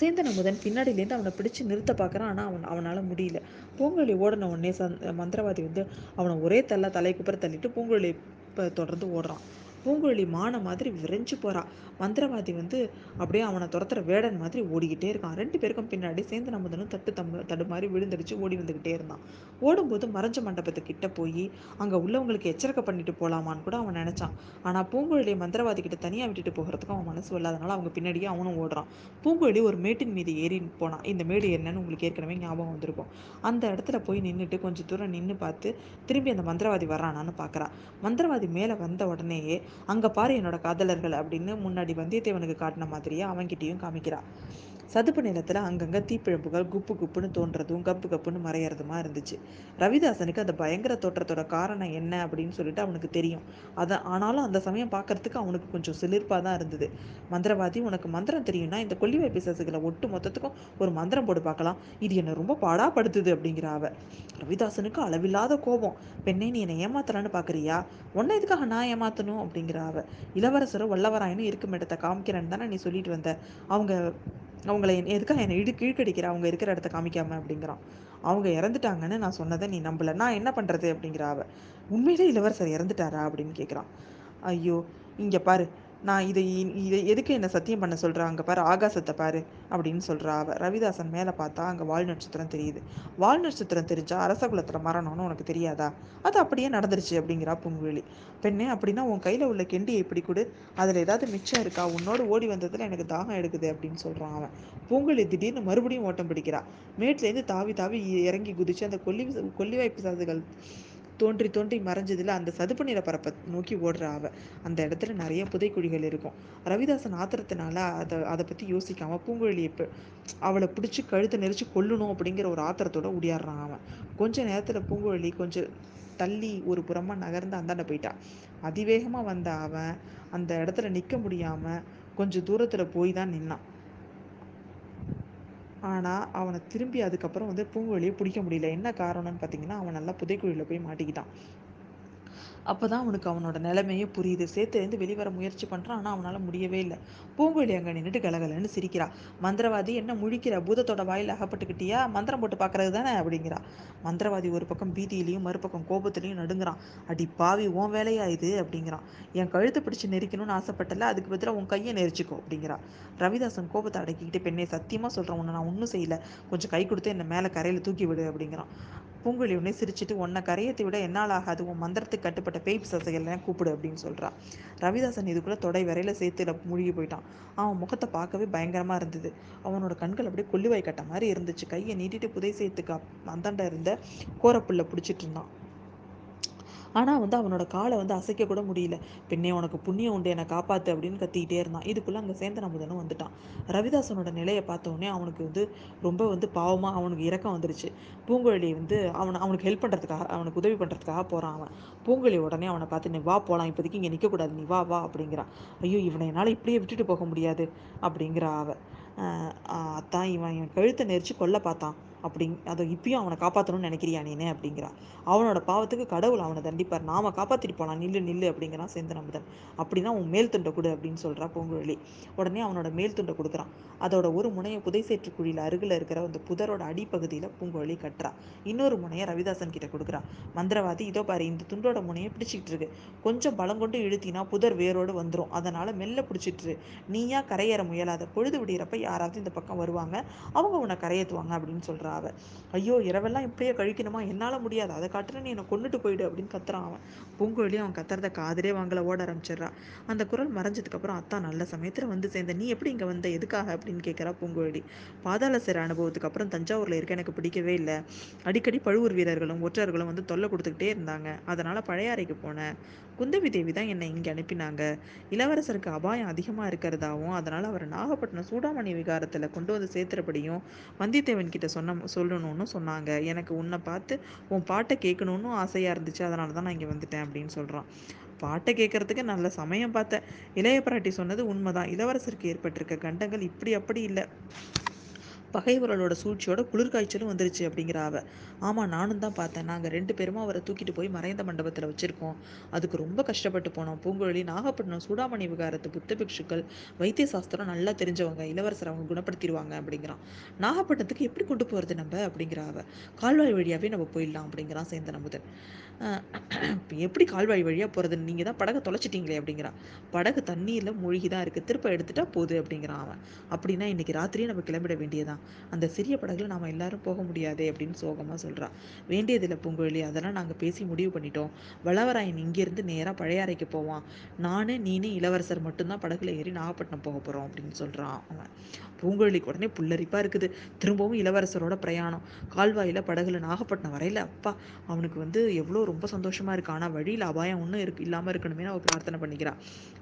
சேந்தன் அமுதன் பின்னாடியிலேருந்து அவனை பிடிச்சு நிறுத்த பார்க்குறான். ஆனா அவன் அவனால முடியல. பூங்குழலி ஓடின உடனே சந் மந்திரவாதி வந்து அவனை ஒரே தள்ள தலை குப்புற தள்ளிட்டு பூங்குழலி இப்போ தொடர்ந்து ஓடுறான். பூங்குழலி மான மாதிரி விரைஞ்சு போறா. மந்திரவாதி வந்து அப்படியே அவனை துரத்துற வேடன் மாதிரி ஓடிக்கிட்டே இருக்கான். ரெண்டு பேருக்கும் பின்னாடி சேர்ந்து நம்புதனும் தட்டு தம்பு தடுமாறி விழுந்தடிச்சு விழுந்துடுச்சு ஓடி வந்துக்கிட்டே இருந்தான். ஓடும்போது மறைஞ்ச மண்டபத்துக்கிட்ட போய் அங்கே உள்ளவங்களுக்கு எச்சரிக்கை பண்ணிட்டு போகலாமான்னு கூட அவன் நினச்சான். ஆனால் பூங்குழலியை மந்திரவாதி கிட்ட தனியாக விட்டுட்டு போகிறதுக்கும் அவன் மனசு இல்லாதனால அவங்க பின்னாடியே அவனும் ஓடுறான். பூங்குழலி ஒரு மேட்டின் மீது ஏறி போனான். இந்த மேடு என்னன்னு உங்களுக்கு ஏற்கனவே ஞாபகம் வந்திருக்கும். அந்த இடத்துல போய் நின்றுட்டு கொஞ்சம் தூரம் நின்று பார்த்து திரும்பி அந்த மந்திரவாதி வர்றானான்னு பார்க்குறான் மந்திரவாதி மேலே வந்த உடனேயே அங்கே பாரு என்னோட காதலர்கள் அப்படின்னு முன்னாடி வந்தியத்தேவனுக்கு காட்டின மாதிரியே அவன்கிட்டயும் காமிக்கிறா. சதுப்பு நிலத்தில் அங்கங்கே தீப்பிழம்புகள் குப்பு குப்புன்னு தோன்றதும் கப்பு கப்புன்னு மறையறதுமா இருந்துச்சு. ரவிதாசனுக்கு அந்த பயங்கர தோற்றத்தோட காரணம் என்ன அப்படின்னு சொல்லிட்டு அவனுக்கு தெரியும். அதை ஆனாலும் அந்த சமயம் பார்க்கறதுக்கு அவனுக்கு கொஞ்சம் சிலிர்ப்பாக தான் இருந்தது. மந்திரவாதி உனக்கு மந்திரம் தெரியும்னா இந்த கொல்லிவாய் பிசாசுகளை ஒட்டு மொத்தத்துக்கும் ஒரு மந்திரம் போட்டு பார்க்கலாம் இது என்னை ரொம்ப பாடாப்படுத்துது அப்படிங்கிற அவ. ரவிதாசனுக்கு அளவில்லாத கோபம். பெண்ணை நீ என்னை ஏமாத்தலான்னு பார்க்குறியா உன்னை இதுக்காக நான் ஏமாத்தணும்? அப்படிங்கிற அவ. இளவரசரும் வல்லவராயனும் இருக்கும் இடத்த காமிக்கிறேன்னு தானே நீ சொல்லிட்டு வந்த. அவங்க அவங்கள எதுக்காக என்னை இடு கீழ்க்கடிக்கிற? அவங்க இருக்கிற இடத்த காமிக்காம அப்படிங்கிறான். அவங்க இறந்துட்டாங்கன்னு நான் சொன்னதை நீ நம்பல. நான் என்ன பண்ணுறது அப்படிங்கிற அவ. உண்மையிலே இளவரசர் இறந்துட்டாரா அப்படின்னு கேட்குறான் ஐயோ இங்கே பாரு. நான் இதை இதை எதுக்கு என்னை சத்தியம் பண்ண சொல்கிறா அங்கே பாரு ஆகாசத்தை பாரு அப்படின்னு சொல்கிறா அவ. ரவிதாசன் மேலே பார்த்தா அங்கே வால் நட்சத்திரம் தெரியுது. வால் நட்சத்திரம் தெரிஞ்சா அரசகுலத்தில் மரணம்னு உனக்கு தெரியாதா? அது அப்படியே நடந்துருச்சு அப்படிங்கிறா பூங்குழலி பெண்ணே அப்படின்னா உன் கையில் உள்ள கெண்டியை இப்படி கொடு. அதில் ஏதாவது மிச்சம் இருக்கா? உன்னோடு ஓடி வந்ததில் எனக்கு தாகம் எடுக்குது அப்படின்னு சொல்கிறான் அவன். பூங்குழலி திடீர்னு மறுபடியும் ஓட்டம் பிடிக்கிறா. மேட்லேருந்து தாவி தாவி இறங்கி குதிச்சு அந்த கொல்லி கொல்லிவாய்ப்பு சாதுகள் தோன்றி தோன்றி மறைஞ்சதில் அந்த சதுப்பு நிலப்பரப்பை பரப்பை நோக்கி ஓடுற அவ. அந்த இடத்துல நிறைய புதைக்குழிகள் இருக்கும். ரவிதாசன் ஆத்திரத்தினால அதை அதை பற்றி யோசிக்காம பூங்குழலியை அவளை பிடிச்சி கழுத்தை நெரிச்சு கொல்லணும் அப்படிங்கிற ஒரு ஆத்திரத்தோட உடையாடுறான் அவன். கொஞ்ச நேரத்தில் பூங்குழலி கொஞ்சம் தள்ளி ஒரு புறமாக நகர்ந்து அந்தாண்ட போயிட்டான் அதிவேகமாக வந்த அவன் அந்த இடத்துல நிற்க முடியாமல் கொஞ்சம் தூரத்தில் போய் தான் நின்னான். ஆனால் அவனை திரும்பி அதுக்கப்புறம் வந்து பூங்குழலியை பிடிக்க முடியல. என்ன காரணம்னு பார்த்தீங்கன்னா அவன் நல்லா புதைக்குழியில் போய் மாட்டிக்கிட்டான். அப்போ தான் அவனுக்கு அவனோட நிலைமையே புரியுது. சேத்துலேருந்து வெளிவர முயற்சி பண்ணுறான் ஆனால் அவனால் முடியவே இல்லை. பூங்குழலி அங்கே நின்றுட்டு கலகலன்னு சிரிக்கிறா. மந்திரவாதி என்ன முழிக்கிற? பூதத்தோட வாயில் அகப்பட்டுக்கிட்டியா? மந்திரம் போட்டு பார்க்கறது தானே? அப்படிங்கிறா. மந்திரவாதி ஒரு பக்கம் பீதியிலையும் மறுபக்கம் கோபத்துலையும் நடுங்கிறான். அடி பாவி உன் வேலையா இது? அப்படிங்கிறான் என் கழுத்தை பிடிச்சி நெரிக்கணும்னு ஆசைப்பட்டல அதுக்கு பதிலாக உன் கையை நெரிச்சிக்கோ. அப்படிங்கிறா. ரவிதாசன் கோபத்தை அடக்கிக்கிட்டு பெண்ணை சத்தியமாக சொல்கிறேன் உன்னை நான் ஒன்றும் செய்யலை. கொஞ்சம் கை கொடுத்து என்னை மேலே கரையில் தூக்கி விடு. அப்படிங்கிறான். பூங்குழி உடனே சிரிச்சிட்டு உன்னை கரையத்தை விட என்னால் ஆகாது உன் மந்திரத்துக்கு கட்டுப்பட்ட பேய் பிசாசுகள்லாம் கூப்பிடு அப்படின்னு சொல்கிறான் ரவிதாசன் இதுக்குள்ளே தொடை வரையில சேத்துல மூழ்கி போயிட்டான். அவன் முகத்தை பார்க்கவே பயங்கரமாக இருந்தது. அவனோட கண்கள் அப்படியே கொல்லுவாய் கட்ட மாதிரி இருந்துச்சு. கையை நீட்டிட்டு புதை சேத்துக்கு அந்தாண்ட இருந்த கோரப்புல்ல பிடிச்சிட்டு இருந்தான். ஆனால் வந்து அவனோட காலை வந்து அசைக்க கூட முடியல. பெண்ணே உனக்கு புண்ணியம் உண்டு. என்னை காப்பாற்று அப்படின்னு கத்திக்கிட்டே இருந்தான். இதுக்குள்ளே அங்கே சேந்தன் அமுதனும் வந்துட்டான். ரவிதாசனோட நிலையை பார்த்தோன்னே அவனுக்கு வந்து ரொம்ப வந்து பாவமாக அவனுக்கு இறக்கம் வந்துருச்சு. பூங்குழலி வந்து அவனை அவனுக்கு ஹெல்ப் பண்ணுறதுக்காக அவனுக்கு உதவி பண்ணுறதுக்காக போகிறான் அவன். பூங்குழலி உடனே அவனை பார்த்து நீ வா போகலாம் இப்போதைக்கு இங்கே நிற்கக்கூடாது நீ வா வா அப்படிங்கிறான். ஐயோ இவனை என்னால் இப்படியே விட்டுட்டு போக முடியாது அப்படிங்கிறா அவ. அத்தான் இவன் இவன் கழுத்தை நெரிச்சு கொல்ல பார்த்தான். அப்படிங் அதை இப்பயும் அவனை காப்பாற்றணும்னு நினைக்கிறியா நீனே? அப்படிங்கிறா. அவனோட பாவத்துக்கு கடவுள் அவனை தண்டிப்பார். நாம காப்பாற்றிட்டு போகலாம் நில்லு நில்லு அப்படிங்கிறான் சேந்தன் அமுதன் அப்படின்னா உன் மேல் துண்டை கொடு அப்படின்னு சொல்கிறா பூங்குழலி. உடனே அவனோட மேல் துண்டை கொடுக்குறான். அதோட ஒரு முனையை புதை சேற்று குழியில் அருகில் இருக்கிற அந்த புதரோட அடிப்பகுதியில் பூங்குழலி கட்டுறா. இன்னொரு முனையை ரவிதாசன் கிட்ட கொடுக்குறா. மந்திரவாதி இதோ பாரு இந்த துண்டோட முனையை பிடிச்சிக்கிட்டு இருக்கு. கொஞ்சம் பலம் கொண்டு இழுத்தினா புதர் வேரோடு வந்துடும் அதனால மெல்ல பிடிச்சிட்டு நீயா கரையேற முயலாத பொழுது விடுகிறப்ப யாராவது இந்த பக்கம் வருவாங்க. அவங்க உன்னை கரையேற்றுவாங்க அப்படின்னு சொல்கிறா அவ. ஐயோ இரவெல்லாம் இப்படியே கழிக்கணுமா? என்னால் முடியாது. அதை காட்டுற நீ என்னை கொண்டுட்டு போயிடு அப்படின்னு கத்துறான் அவன். பூங்குழலியும் அவன் கத்துறத காதலே வாங்கல ஓட ஆரம்பிச்சிடுறா. அந்த குரல் மறைஞ்சதுக்கப்புறம் அத்தா நல்ல சமயத்தில் வந்து சேர்ந்த. நீ எப்படி இங்கே வந்த? எதுக்காக? அப்படின்னு கேட்குறா பூங்குழலி. பாதாள சிற அனுபவத்துக்கு அப்புறம் தஞ்சாவூரில் இருக்க எனக்கு பிடிக்கவே இல்லை. அடிக்கடி பழுவூர் வீரர்களும் ஒற்றர்களும் வந்து தொல்லை கொடுத்துக்கிட்டே இருந்தாங்க. அதனால் பழையாறைக்கு போனேன். குந்தவி தேவி தான் என்னை இங்கே அனுப்பினாங்க. இளவரசருக்கு அபாயம் அதிகமாக இருக்கிறதாவும் அதனால் அவர் நாகப்பட்டினம் சூடாமணி விகாரத்தில் கொண்டு வந்து சேர்த்துறபடியும் வந்தியத்தேவன் கிட்ட சொன்ன சொல்லணும்னு சொன்னாங்க. எனக்கு உன்னை பார்த்து உன் பாட்டை கேட்கணும்னு ஆசையாக இருந்துச்சு. அதனால தான் நான் இங்கே வந்துட்டேன் அப்படின்னு சொல்கிறான் பாட்டை கேட்கறதுக்கு நல்ல சமயம் பார்த்தேன் இளைய பிராட்டி சொன்னது உண்மைதான். இளவரசருக்கு ஏற்பட்டிருக்க கண்டங்கள் இப்படி அப்படி இல்லை. பகைவர்களோட சூழ்ச்சியோட குளிர்காய்ச்சலும் வந்துருச்சு அப்படிங்கிற அவ. ஆமாம் நானும் தான் பார்த்தேன். நாங்கள் ரெண்டு பேருமா அவரை தூக்கிட்டு போய் மறைந்த மண்டபத்தில் வச்சுருக்கோம். அதுக்கு ரொம்ப கஷ்டப்பட்டு போனோம். பூங்குழலி நாகப்பட்டினம் சூடாமணி விகாரத்து புத்த பிக்ஷுக்கள் வைத்திய சாஸ்திரம் நல்லா தெரிஞ்சவங்க இளவரசர் அவங்க குணப்படுத்திடுவாங்க அப்படிங்கிறான். நாகப்பட்டினத்துக்கு எப்படி கொண்டு போகிறது நம்ம? அப்படிங்கிற அவ. கால்வாய் வழியாகவே நம்ம போயிடலாம் அப்படிங்கிறான் சேந்தன் அமுதன். எப்படி கால்வாய் வழியாக போகிறதுன்னு நீங்கள் தான் படகை தொலைச்சிட்டிங்களே அப்படிங்கிறான். படகு தண்ணியில் மூழ்கி தான் இருக்குது திருப்ப எடுத்துட்டா போகுது அப்படிங்கிறான் அவன். அப்படின்னா இன்றைக்கி ராத்திரியே நம்ம கிளம்பிட வேண்டியதான் அந்த சிறிய படகுல நாம் எல்லாரும் போக முடியாதே அப்படின்னு சோகமாக சொல்கிறான் வேண்டியதில்லை பூங்குழலி. அதெல்லாம் நாங்கள் பேசி முடிவு பண்ணிட்டோம். வளவராயன் இங்கேருந்து நேராக பழையாறைக்கு போவான். நானே நீனே இளவரசர் மட்டும்தான் படகுல ஏறி நாகப்பட்டினம் போக போகிறோம் அப்படின்னு சொல்கிறான் அவன். பூங்குழலிக்கு உடனே புல்லரிப்பாக இருக்குது. திரும்பவும் இளவரசரோட பிரயாணம். கால்வாயில் படகுல நாகப்பட்டினம் வரையில் அப்பா அவனுக்கு வந்து எவ்வளோ ரொம்ப சந்தோஷமாக இருக்கு. ஆனால் வழியில் அபாயம் ஒன்றும் இருக்கு இல்லாமல் இருக்கணுமே அவள் பிரார்த்தனை பண்ணிக்கிறான்.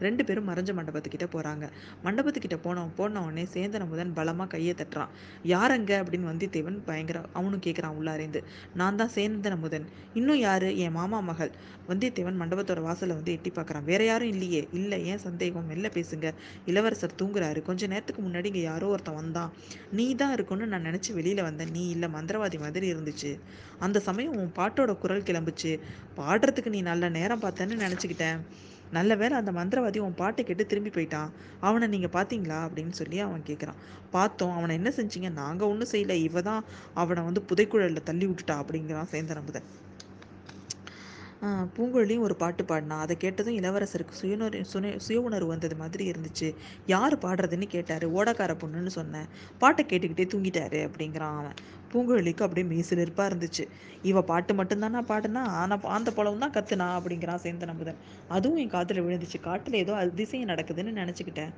ரெண்டு பேரும் மறைஞ்ச மண்டபத்துக்கிட்ட போகிறாங்க மண்டபத்துக்கிட்ட போன போன உடனே சேந்தன முதன் பலமாக கையை தட்டுறான். யாரங்க அப்படின்னு வந்தித்தேவன் பயங்கர அவனும் கேட்குறான் உள்ளாரேந்து நான் தான் சேந்தன முதன் இன்னும் யாரு? என் மாமா மகள். வந்தியத்தேவன் மண்டபத்தோட வாசலை வந்து எட்டி பார்க்குறான் வேற யாரும் இல்லையே. இல்லை ஏன் சந்தேகம்? மெல்ல பேசுங்க. இளவரசர் தூங்குறாரு. கொஞ்ச நேரத்துக்கு முன்னாடி இங்கே யாரோ ஒருத்தன் வந்தான். நீ தான் இருக்கும்னு நான் நினச்சி வெளியில் வந்தேன். நீ இல்லை மந்திரவாதி மாதிரி இருந்துச்சு. அந்த சமயம் உன் பாட்டோட குரல் கிளம்புச்சு. பாடுறதுக்கு நீ நல்ல நேரம் பார்த்தேன்னு நினச்சிக்கிட்டேன். நல்ல வேலை அந்த மந்திரவாதி உன் பாட்டை கேட்டு திரும்பி போயிட்டான். அவனை நீங்கள் பார்த்தீங்களா? அப்படின்னு சொல்லி அவன் கேட்குறான் பார்த்தோம். அவனை என்ன செஞ்சீங்க? நாங்கள் ஒன்றும் செய்யலை. இவ தான் அவனை வந்து புதைக்குழலில் தள்ளி விட்டுட்டா அப்படிங்கிறான் சேந்தனமுதன் பூங்குழலியும் ஒரு பாட்டு பாடினா அதை கேட்டதும் இளவரசருக்கு சுயநுறு சுய சுய உணர்வு வந்தது மாதிரி இருந்துச்சு. யார் பாடுறதுன்னு கேட்டார். ஓடக்கார பொண்ணுன்னு சொன்னேன். பாட்டை கேட்டுக்கிட்டே தூங்கிட்டாரு அப்படிங்கிறான் அவன். பூங்குழலிக்கு அப்படியே மீசிலிருப்பாக இருந்துச்சு. இவ பாட்டு மட்டும்தானா பாடுனா ஆனால் அந்த பழம் தான் கத்துனா அப்படிங்கிறான் சேந்தன் நம்புதன் அதுவும் என் காதில் விழுந்துச்சு. காட்டில் ஏதோ அதிசயம் நடக்குதுன்னு நினச்சிக்கிட்டேன்.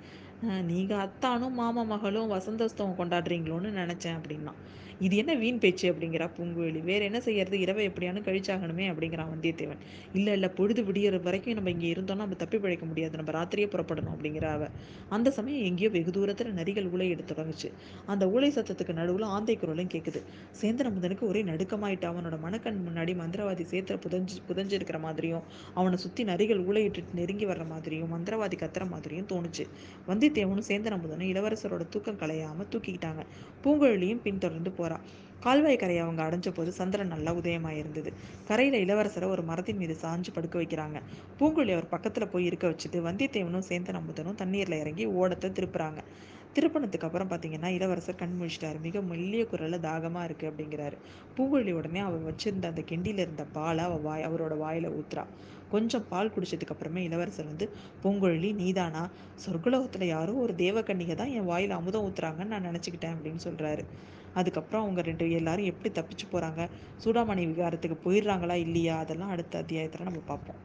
நீங்கள் அத்தானும் மாமா மகளும் வசந்தோஸ்தவம் கொண்டாடுறீங்களோன்னு நினச்சேன் அப்படின்னா. இது என்ன வீண் பேச்சு அப்படிங்கிறா பூங்குழலி. வேற என்ன செய்யறது? இரவை எப்படியானு கழிச்சாகணுமே அப்படிங்கிறான் வந்தியத்தேவன். இல்லை இல்லை பொழுது விடியற வரைக்கும் நம்ம இங்கே இருந்தோம்னா நம்ம தப்பி பிழைக்க முடியாது. நம்ம ராத்திரியே புறப்படணும் அப்படிங்கிற அவ. அந்த சமயம் எங்கேயோ வெகு தூரத்தில் நரிகள் ஊழை எடுத்து தொடங்குச்சு. அந்த ஊழை சத்தத்துக்கு நடுவில் ஆந்தை குரலும் கேட்குது சேந்திரமுதனுக்கு ஒரே நடுக்கமாயிட்டு. அவனோட மனக்கண் முன்னாடி மந்திரவாதி சேத்திர புதஞ்சு புதஞ்சிருக்கிற மாதிரியும் அவனை சுற்றி நரிகள் ஊழையிட்டு நெருங்கி வர்ற மாதிரியும் மந்திரவாதி கத்துற மாதிரியும் தோணுச்சு. வந்தியத்தேவனும் சேந்தனமுதனும் இளவரசரோட தூக்கம் கலையாமல் தூக்கிக்கிட்டாங்க. பூங்குழலியும் பின்தொடர்ந்து போற கால்வாய் கரையை அவங்க அடைஞ்ச போது சந்திரன் நல்லா உதயமாயிருந்தது. கரையில் இளவரசரை ஒரு மரத்தின் மீது சாஞ்சு படுக்க வைக்கிறாங்க. பூங்குழலி அவர் பக்கத்தில் போய் இருக்க வச்சுட்டு வந்தியத்தேவனும் சேந்தன் அமுதனும் தண்ணீரில் இறங்கி ஓடத்தை திருப்புறாங்க. திருப்பணத்துக்கு அப்புறம் பார்த்தீங்கன்னா இளவரசர் கண் முழிச்சிட்டாரு. மிக மெல்லிய குரலில் தாகமாக இருக்குது அப்படிங்கிறாரு. பூங்குழலி உடனே அவள் வச்சிருந்த அந்த கிண்டியில் இருந்த பாலை அவள் வாய் அவரோட வாயில் ஊத்துறா. கொஞ்சம் பால் குடிச்சதுக்கு அப்புறமே இளவரசர் வந்து பூங்குழலி நீதானா? சொர்க்குலோகத்தில் யாரோ ஒரு தேவக்கன்னிகை தான் என் வாயில் அமுதம் ஊத்துறாங்கன்னு நான் நினச்சிக்கிட்டேன் அப்படின்னு சொல்கிறாரு அதுக்கப்புறம் அவங்க ரெண்டு எல்லாரும் எப்படி தப்பிச்சு போகிறாங்க சூடாமணி விகாரத்துக்கு போயிடுறாங்களா இல்லையா? அதெல்லாம் அடுத்த அத்தியாயத்தில் நம்ம பார்ப்போம்.